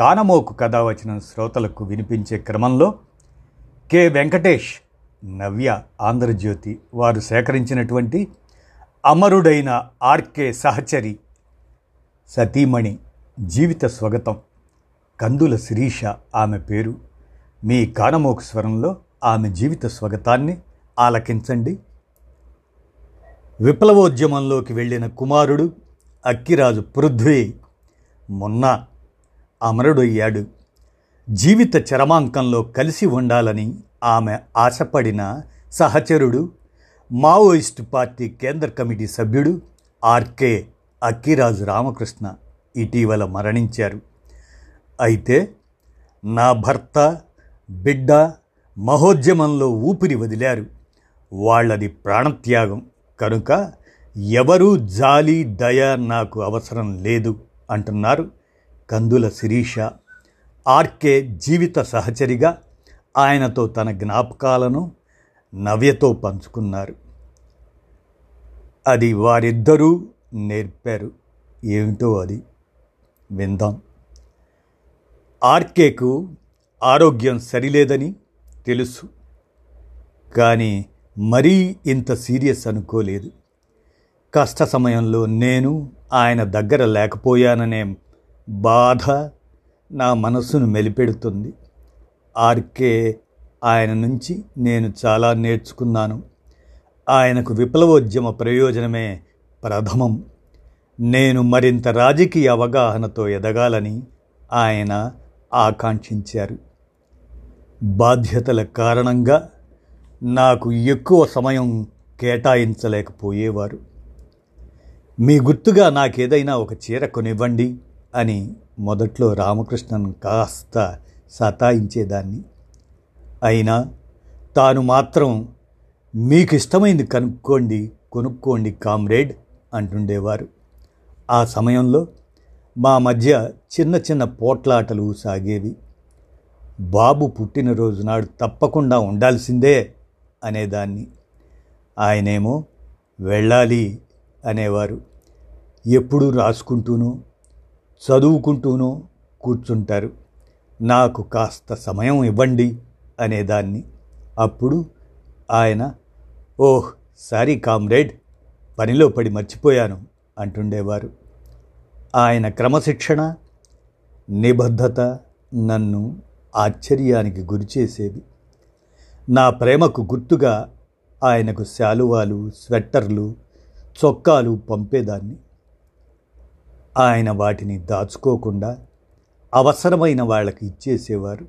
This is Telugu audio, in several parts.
కానమోకు కథ వచ్చిన శ్రోతలకు వినిపించే క్రమంలో కె. వెంకటేష్ నవ్య ఆంధ్రజ్యోతి వారు సేకరించినటువంటి అమరుడైన ఆర్కే సహచరి సతీమణి జీవిత స్వగతం. కందుల శిరీష ఆమె పేరు. మీ కానమోకు స్వరంలో ఆమె జీవిత స్వగతాన్ని ఆలకించండి. విప్లవోద్యమంలోకి వెళ్ళిన కుమారుడు అక్కిరాజు పృథ్వీ మొన్న అమరుడయ్యాడు జీవిత చరమాంకంలో కలిసి ఉండాలని ఆమె ఆశపడిన సహచరుడు మావోయిస్టు పార్టీ కేంద్ర కమిటీ సభ్యుడు ఆర్కే అక్కిరాజు రామకృష్ణ ఇటీవల మరణించారు. అయితే నా భర్త బిడ్డ మహోద్యమంలో ఊపిరి వదిలారు. వాళ్ళది ప్రాణత్యాగం. కనుక ఎవరూ జాలి దయ నాకు అవసరం లేదు అంటున్నారు. కందుల శిరీష ఆర్కే జీవిత సహచరిగా ఆయనతో తన జ్ఞాపకాలను నవ్యతో పంచుకున్నారు. అది వారిద్దరూ నేర్పారు. ఏమిటో అది? విందాం. ఆర్కేకు ఆరోగ్యం సరిలేదని తెలుసు కానీ మరీ ఇంత సీరియస్ అనుకోలేదు. కష్ట సమయంలో నేను ఆయన దగ్గర లేకపోయాననే బాధ నా మనస్సును మెలిపెడుతుంది. ఆర్కే ఆయన నుంచి నేను చాలా నేర్చుకున్నాను. ఆయనకు విప్లవోద్యమ ప్రయోజనమే ప్రథమం. నేను మరింత రాజకీయ అవగాహనతో ఎదగాలని ఆయన ఆకాంక్షించారు. బాధ్యతల కారణంగా నాకు ఎక్కువ సమయం కేటాయించలేకపోయేవారు. మీ గుర్తుగా నాకేదైనా ఒక చీర కొనివ్వండి. అని మొదట్లో రామకృష్ణన్ కాస్త సతాయించేదాన్ని. అయినా తాను మాత్రం మీకు ఇష్టమైంది కనుక్కోండి కొనుక్కోండి కామ్రేడ్ అంటుండేవారు. ఆ సమయంలో మా మధ్య చిన్న చిన్న పోట్లాటలు సాగేవి. బాబు పుట్టినరోజు నాడు తప్పకుండా ఉండాల్సిందే అనేదాన్ని. ఆయనేమో వెళ్ళాలి అనేవారు. ఎప్పుడూ రాసుకుంటూనూ చదువుకుంటూనో కూర్చుంటారు. నాకు కాస్త సమయం ఇవ్వండి అనేదాన్ని. అప్పుడు ఆయన ఓహ్ సారీ కామ్రేడ్ పనిలో పడి మర్చిపోయాను అంటుండేవారు. ఆయన క్రమశిక్షణ నిబద్ధత నన్ను ఆశ్చర్యానికి గురిచేసేది నా ప్రేమకు గుర్తుగా ఆయనకు శాలువాలు స్వెట్టర్లు చొక్కాలు పంపేదాన్ని. ఆయన వాటిని దాచుకోకుండా అవసరమైన వాళ్ళకి ఇచ్చేసేవారు.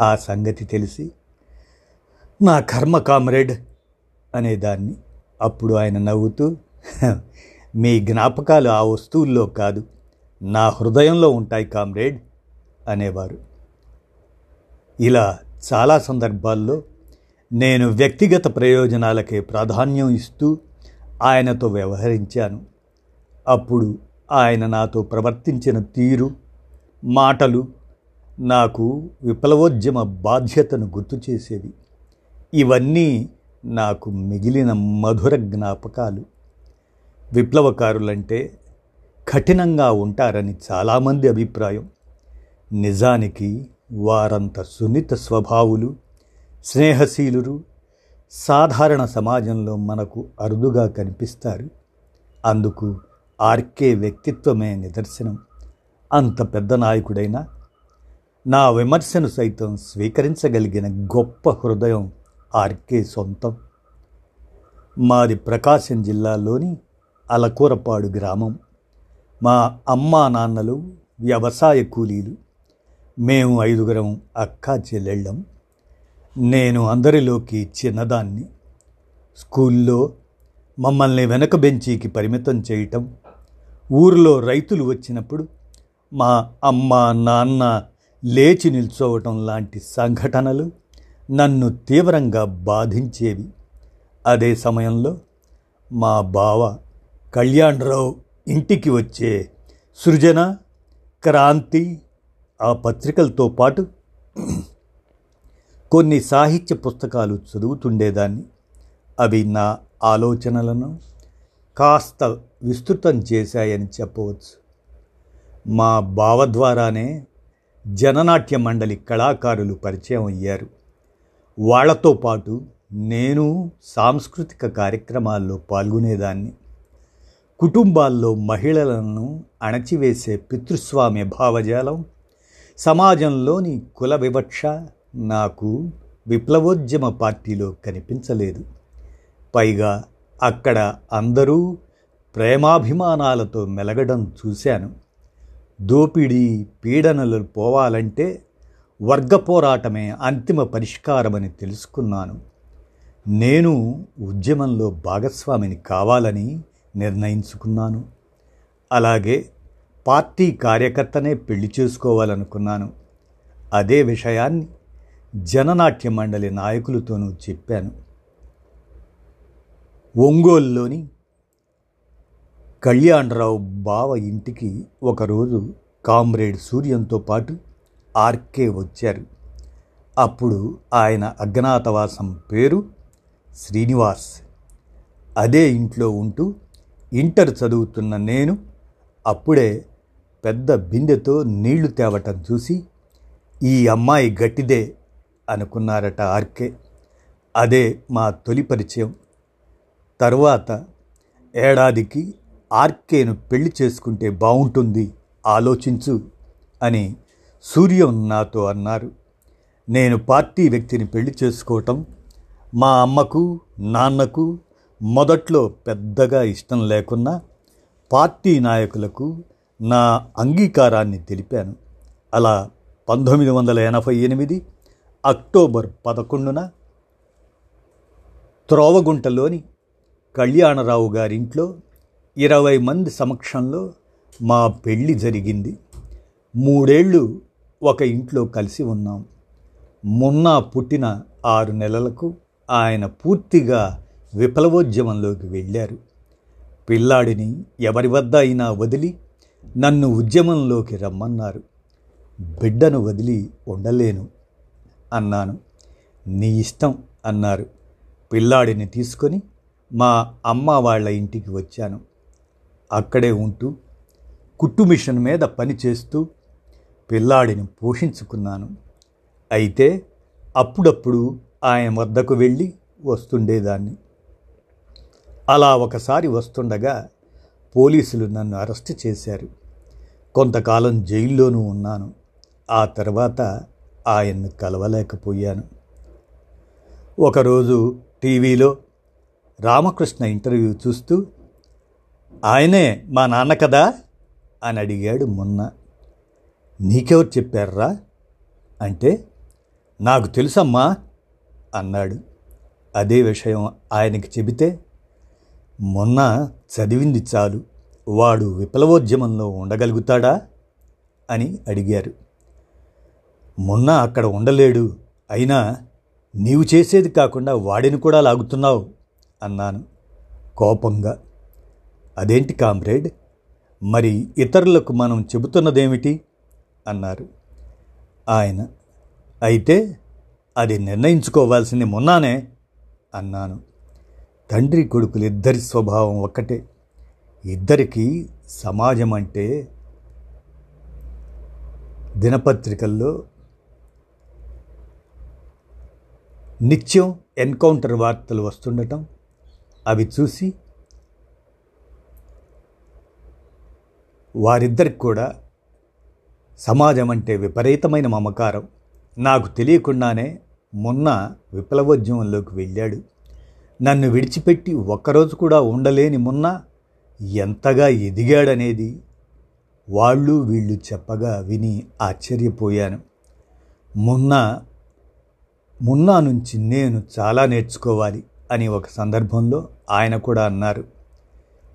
ఆ సంగతి తెలిసి నా కర్మ కామ్రేడ్ అనేదాన్ని అప్పుడు ఆయన నవ్వుతూ మీ జ్ఞాపకాలు ఆ వస్తువుల్లో కాదు నా హృదయంలో ఉంటాయి కామ్రేడ్ అనేవారు. ఇలా చాలా సందర్భాల్లో నేను వ్యక్తిగత ప్రయోజనాలకే ప్రాధాన్యం ఇస్తూ ఆయనతో వ్యవహరించాను. అప్పుడు ఆయన నాతో ప్రవర్తించిన తీరు మాటలు నాకు విప్లవోద్యమ బాధ్యతను గుర్తు చేసేవి. ఇవన్నీ నాకు మిగిలిన మధుర జ్ఞాపకాలు. విప్లవకారులంటే కఠినంగా ఉంటారని చాలామంది అభిప్రాయం. నిజానికి వారంత సున్నిత స్వభావులు స్నేహశీలురు సాధారణ సమాజంలో మనకు అరుదుగా కనిపిస్తారు. అందుకు ఆర్కే వ్యక్తిత్వమే నిదర్శనం. అంత పెద్ద నాయకుడైనా నా విమర్శను సైతం స్వీకరించగలిగిన గొప్ప హృదయం ఆర్కే సొంతం. మాది ప్రకాశం జిల్లాలోని అలకూరపాడు గ్రామం. మా అమ్మా నాన్నలు వ్యవసాయ కూలీలు మేము ఐదుగురం అక్కా చెల్లెళ్ళం నేను అందరిలోకి చిన్నదాన్ని. స్కూల్లో మమ్మల్ని వెనక బెంచీకి పరిమితం చేయటం ఊరిలో రైతులు వచ్చినప్పుడు మా అమ్మ నాన్న లేచి నిల్చోవటం లాంటి సంఘటనలు నన్ను తీవ్రంగా బాధించేవి. అదే సమయంలో మా బావ కళ్యాణరావు ఇంటికి వచ్చే సృజన క్రాంతి ఆ పత్రికలతో పాటు కొన్ని సాహిత్య పుస్తకాలు చదువుతుండేదాన్ని. అవి నా ఆలోచనలను కాస్త విస్తృతం చేశాయని చెప్పవచ్చు. మా బావ ద్వారానే జననాట్య మండలి కళాకారులు పరిచయం అయ్యారు. వాళ్ళతో పాటు నేను సాంస్కృతిక కార్యక్రమాల్లో పాల్గొనేదాన్ని. కుటుంబాల్లో మహిళలను అణచివేసే పితృస్వామ్య భావజాలం సమాజంలోని కుల వివక్ష నాకు విప్లవోద్యమ పార్టీలో కనిపించలేదు. పైగా అక్కడ అందరూ ప్రేమాభిమానాలతో మెలగడం చూశాను. దోపిడీ పీడనలు పోవాలంటే వర్గ పోరాటమే అంతిమ పరిష్కారమని తెలుసుకున్నాను. నేను ఉద్యమంలో భాగస్వామిని కావాలని నిర్ణయించుకున్నాను. అలాగే పార్టీ కార్యకర్తనే పెళ్ళి చేసుకోవాలనుకున్నాను. అదే విషయాన్ని జననాట్య మండలి నాయకులతోనూ చెప్పాను. ఒంగోలులోని కళ్యాణరావు బావ ఇంటికి ఒకరోజు కామ్రేడ్ సూర్యంతో పాటు ఆర్కే వచ్చారు. అప్పుడు ఆయన అజ్ఞాతవాసం పేరు శ్రీనివాస్. అదే ఇంట్లో ఉంటూ ఇంటర్ చదువుతున్న నేను అప్పుడే పెద్ద బిందెతో నీళ్ళు తేవటం చూసి ఈ అమ్మాయి గట్టిదే అనుకున్నారట ఆర్కే. అదే మా తొలి పరిచయం. తర్వాత ఏడాదికి ఆర్కేను పెళ్ళి చేసుకుంటే బాగుంటుంది ఆలోచించు అని సూర్యం నాతో అన్నారు. నేను పార్టీ వ్యక్తిని పెళ్ళి చేసుకోవటం మా అమ్మకు నాన్నకు మొదట్లో పెద్దగా ఇష్టం లేకున్నా పార్టీ నాయకులకు నా అంగీకారాన్ని తెలిపాను. అలా పంతొమ్మిది వందల ఎనభై ఎనిమిది అక్టోబర్ పదకొండున త్రోవగుంటలోని కళ్యాణరావు గారింట్లో ఇరవై మంది సమక్షంలో మా పెళ్ళి జరిగింది. మూడేళ్ళు ఒక ఇంట్లో కలిసి ఉన్నాం. మొన్న పుట్టిన ఆరు నెలలకు ఆయన పూర్తిగా విప్లవోద్యమంలోకి వెళ్ళారు. పిల్లాడిని ఎవరి వద్ద అయినా వదిలి నన్ను ఉద్యమంలోకి రమ్మన్నారు. బిడ్డను వదిలి ఉండలేను అన్నాను. నీ ఇష్టం అన్నారు. పిల్లాడిని తీసుకొని మా అమ్మ వాళ్ళ ఇంటికి వచ్చాను. అక్కడే ఉంటూ కుట్టు మిషన్ మీద పని చేస్తూ పిల్లాడిని పోషించుకున్నాను. అయితే అప్పుడప్పుడు ఆయన వద్దకు వెళ్ళి వస్తుండేదాన్ని. అలా ఒకసారి వస్తుండగా పోలీసులు నన్ను అరెస్ట్ చేశారు. కొంతకాలం జైల్లోనూ ఉన్నాను. ఆ తర్వాత ఆయన్ను కలవలేకపోయాను. ఒకరోజు టీవీలో రామకృష్ణ ఇంటర్వ్యూ చూస్తూ ఆయనే మా నాన్న కదా? అని అడిగాడు మొన్న. నీకెవరు చెప్పారా అంటే నాకు తెలుసమ్మా అన్నాడు. అదే విషయం ఆయనకి చెబితే మొన్న చదివింది చాలు. వాడు విప్లవోద్యమంలో ఉండగలుగుతాడా? అని అడిగారు. మొన్న అక్కడ ఉండలేడు. అయినా నీవు చేసేది కాకుండా వాడిని కూడా లాగుతున్నావు అన్నాను కోపంగా. అదేంటి కామ్రేడ్? మరి ఇతరులకు మనం చెబుతున్నదేమిటి? అన్నారు. ఆయన అయితే అది నిర్ణయించుకోవాల్సింది మొన్నానే అన్నాను. తండ్రి కొడుకులు ఇద్దరి స్వభావం ఒక్కటే. ఇద్దరికీ సమాజం అంటే దినపత్రికల్లో నిత్యం ఎన్కౌంటర్ వార్తలు వస్తుండటం అవి చూసి వారిద్దరికి కూడా సమాజం అంటే విపరీతమైన మమకారం. నాకు తెలియకుండానే మొన్న విప్లవోద్యమంలోకి వెళ్ళాడు. నన్ను విడిచిపెట్టి ఒక్కరోజు కూడా ఉండలేని మొన్న ఎంతగా ఎదిగాడనేది వాళ్ళు వీళ్ళు చెప్పగా విని ఆశ్చర్యపోయాను. మొన్న మున్నా నుంచి నేను చాలా నేర్చుకోవాలి అని ఒక సందర్భంలో ఆయన కూడా అన్నారు.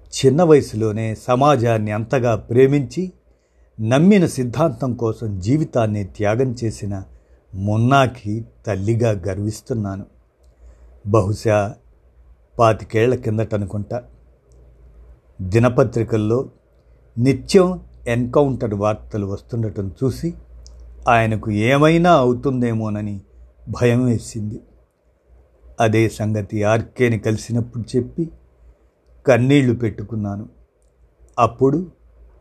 చిన్న వయసులోనే సమాజాన్ని అంతగా ప్రేమించి నమ్మిన సిద్ధాంతం కోసం జీవితాన్ని త్యాగం చేసిన మున్నాకి తల్లిగా గర్విస్తున్నాను. బహుశా పాతికేళ్ళ కిందట అనుకుంటా. దినపత్రికల్లో నిత్యం ఎన్కౌంటర్ వార్తలు వస్తుండటం చూసి ఆయనకు ఏమైనా అవుతుందేమోనని భయం వేసింది. అదే సంగతి ఆర్కేని కలిసినప్పుడు చెప్పి కన్నీళ్ళు పెట్టుకున్నాను. అప్పుడు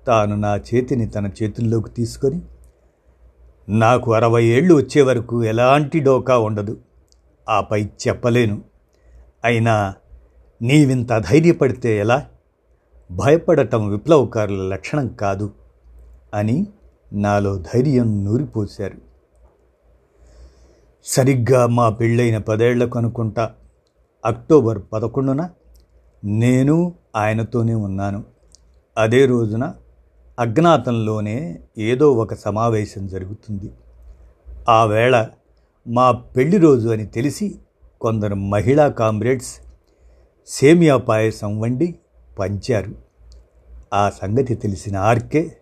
తాను నా చేతిని తన చేతుల్లోకి తీసుకొని నాకు అరవై ఏళ్ళు వచ్చే వరకు ఎలాంటి డోకా ఉండదు. ఆపై చెప్పలేను. అయినా నీవింత ధైర్యపడితే ఎలా? భయపడటం విప్లవకారుల లక్షణం కాదు అని నాలో ధైర్యం నూరిపోశారు. సరిగ్గా మా పెళ్ళైన పదేళ్ళకు అనుకుంటా అక్టోబర్ పదకొండున నేను ఆయనతోనే ఉన్నాను. అదే రోజున అజ్ఞాతంలోనే ఏదో ఒక సమావేశం జరుగుతుంది. ఆ వేళ మా పెళ్ళి రోజు అని తెలిసి కొందరు మహిళా కామ్రేడ్స్ సేమియా పాయసం వండి పంచారు. ఆ సంగతి తెలిసిన ఆర్కే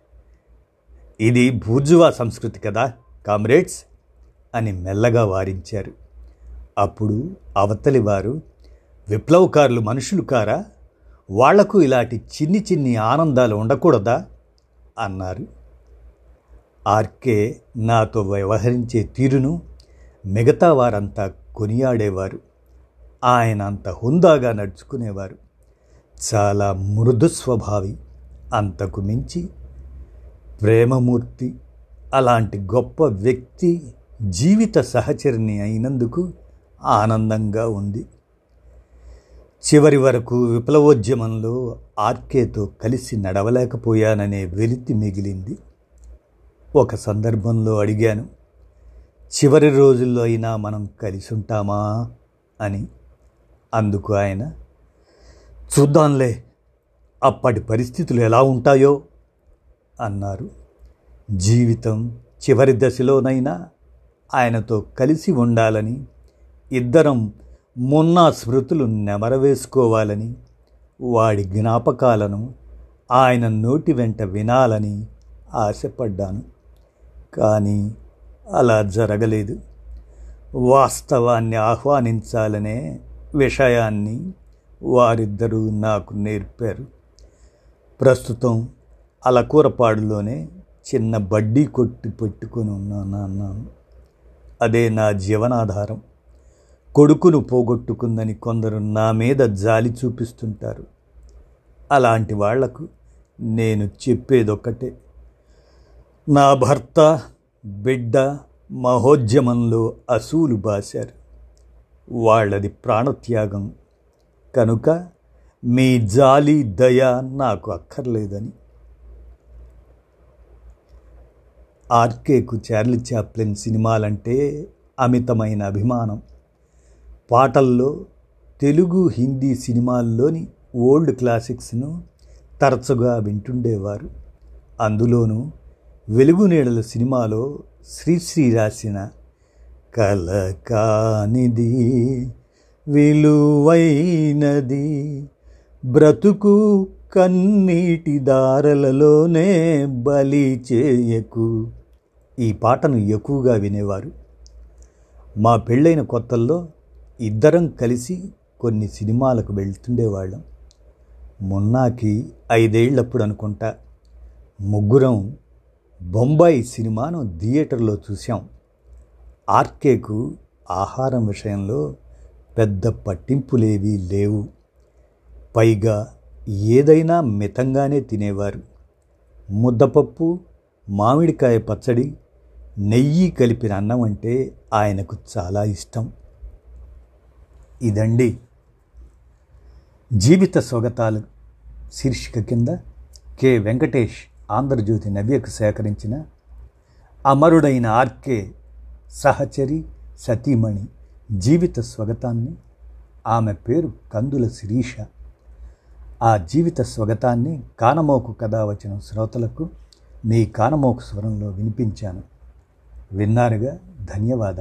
ఇది బూర్జువా సంస్కృతి కదా కామ్రేడ్స్ అని మెల్లగా వారించారు. అప్పుడు అవతలి వారు విప్లవకారులు మనుషులు కారా? వాళ్ళకు ఇలాంటి చిన్ని చిన్ని ఆనందాలు ఉండకూడదా? అన్నారు. ఆర్కే నాతో వ్యవహరించే తీరును మిగతా వారంతా కొనియాడేవారు. ఆయన అంత హుందాగా నడుచుకునేవారు. చాలా మృదు స్వభావి అంతకు మించి ప్రేమమూర్తి అలాంటి గొప్ప వ్యక్తి జీవిత సహచరిని అయినందుకు ఆనందంగా ఉంది. చివరి వరకు విప్లవోద్యమంలో ఆర్కేతో కలిసి నడవలేకపోయాననే వెలితి మిగిలింది. ఒక సందర్భంలో అడిగాను చివరి రోజుల్లో అయినా మనం కలిసి ఉంటామా అని. అందుకు ఆయన చూద్దాంలే అప్పటి పరిస్థితులు ఎలా ఉంటాయో? అన్నారు. జీవితం చివరి దశలోనైనా ఆయనతో కలిసి ఉండాలని ఇద్దరం మొన్న స్మృతులు నెమరవేసుకోవాలని వాడి జ్ఞాపకాలను ఆయన నోటి వెంట వినాలని ఆశపడ్డాను. కానీ అలా జరగలేదు. వాస్తవాన్ని ఆహ్వానించాలనే విషయాన్ని వారిద్దరూ నాకు నేర్పారు. ప్రస్తుతం అలకూరపాడులోనే చిన్న బడ్డీ కొట్టి పెట్టుకుని ఉన్నాను అన్నాను. అదే నా జీవనాధారం. కొడుకును పోగొట్టుకుందని కొందరు నా మీద జాలి చూపిస్తుంటారు. అలాంటి వాళ్ళకు నేను చెప్పేదొక్కటే. నా భర్త బిడ్డ మహోద్యమంలో అసూలు బాశారు. వాళ్ళది ప్రాణత్యాగం. కనుక మీ జాలి దయ నాకు అక్కర్లేదని. ఆర్కేకు చార్లీ చాప్లిన్ సినిమాలంటే అమితమైన అభిమానం. పాటల్లో తెలుగు హిందీ సినిమాల్లోని ఓల్డ్ క్లాసిక్స్ను తరచుగా వింటుండేవారు. అందులోనూ వెలుగు నీడల సినిమాలో శ్రీశ్రీ రాసిన కలకానిది విలువైనది బ్రతుకు కన్నీటి దారలలోనే బలి చేయకు. ఈ పాటను ఎక్కువగా వినేవారు. మా పెళ్ళైన కొత్తల్లో ఇద్దరం కలిసి కొన్ని సినిమాలకు వెళ్తుండేవాళ్ళం. మొన్నాకి ఐదేళ్ళప్పుడు అనుకుంటా. ముగ్గురం బొంబాయి సినిమాను థియేటర్లో చూసాం ఆర్కేకు ఆహారం విషయంలో పెద్ద పట్టింపులేవీ లేవు. పైగా ఏదైనా మితంగానే తినేవారు. ముద్దపప్పు మామిడికాయ పచ్చడి నెయ్యి కలిపిన అన్నం అంటే ఆయనకు చాలా ఇష్టం. ఇదండి. జీవిత స్వగతాలు. శీర్షిక కింద కె. వెంకటేష్ ఆంధ్రజ్యోతి నవ్యకు సేకరించిన అమరుడైన ఆర్కే సహచరి సతీమణి జీవిత స్వగతాన్ని. ఆమె పేరు కందుల శిరీష. ఆ జీవిత స్వగతాన్ని కానమోకు కథ వచ్చిన శ్రోతలకు మీ కానమోకు స్వరంలో వినిపించాను. విన్నారుగా ధన్యవాదాలు.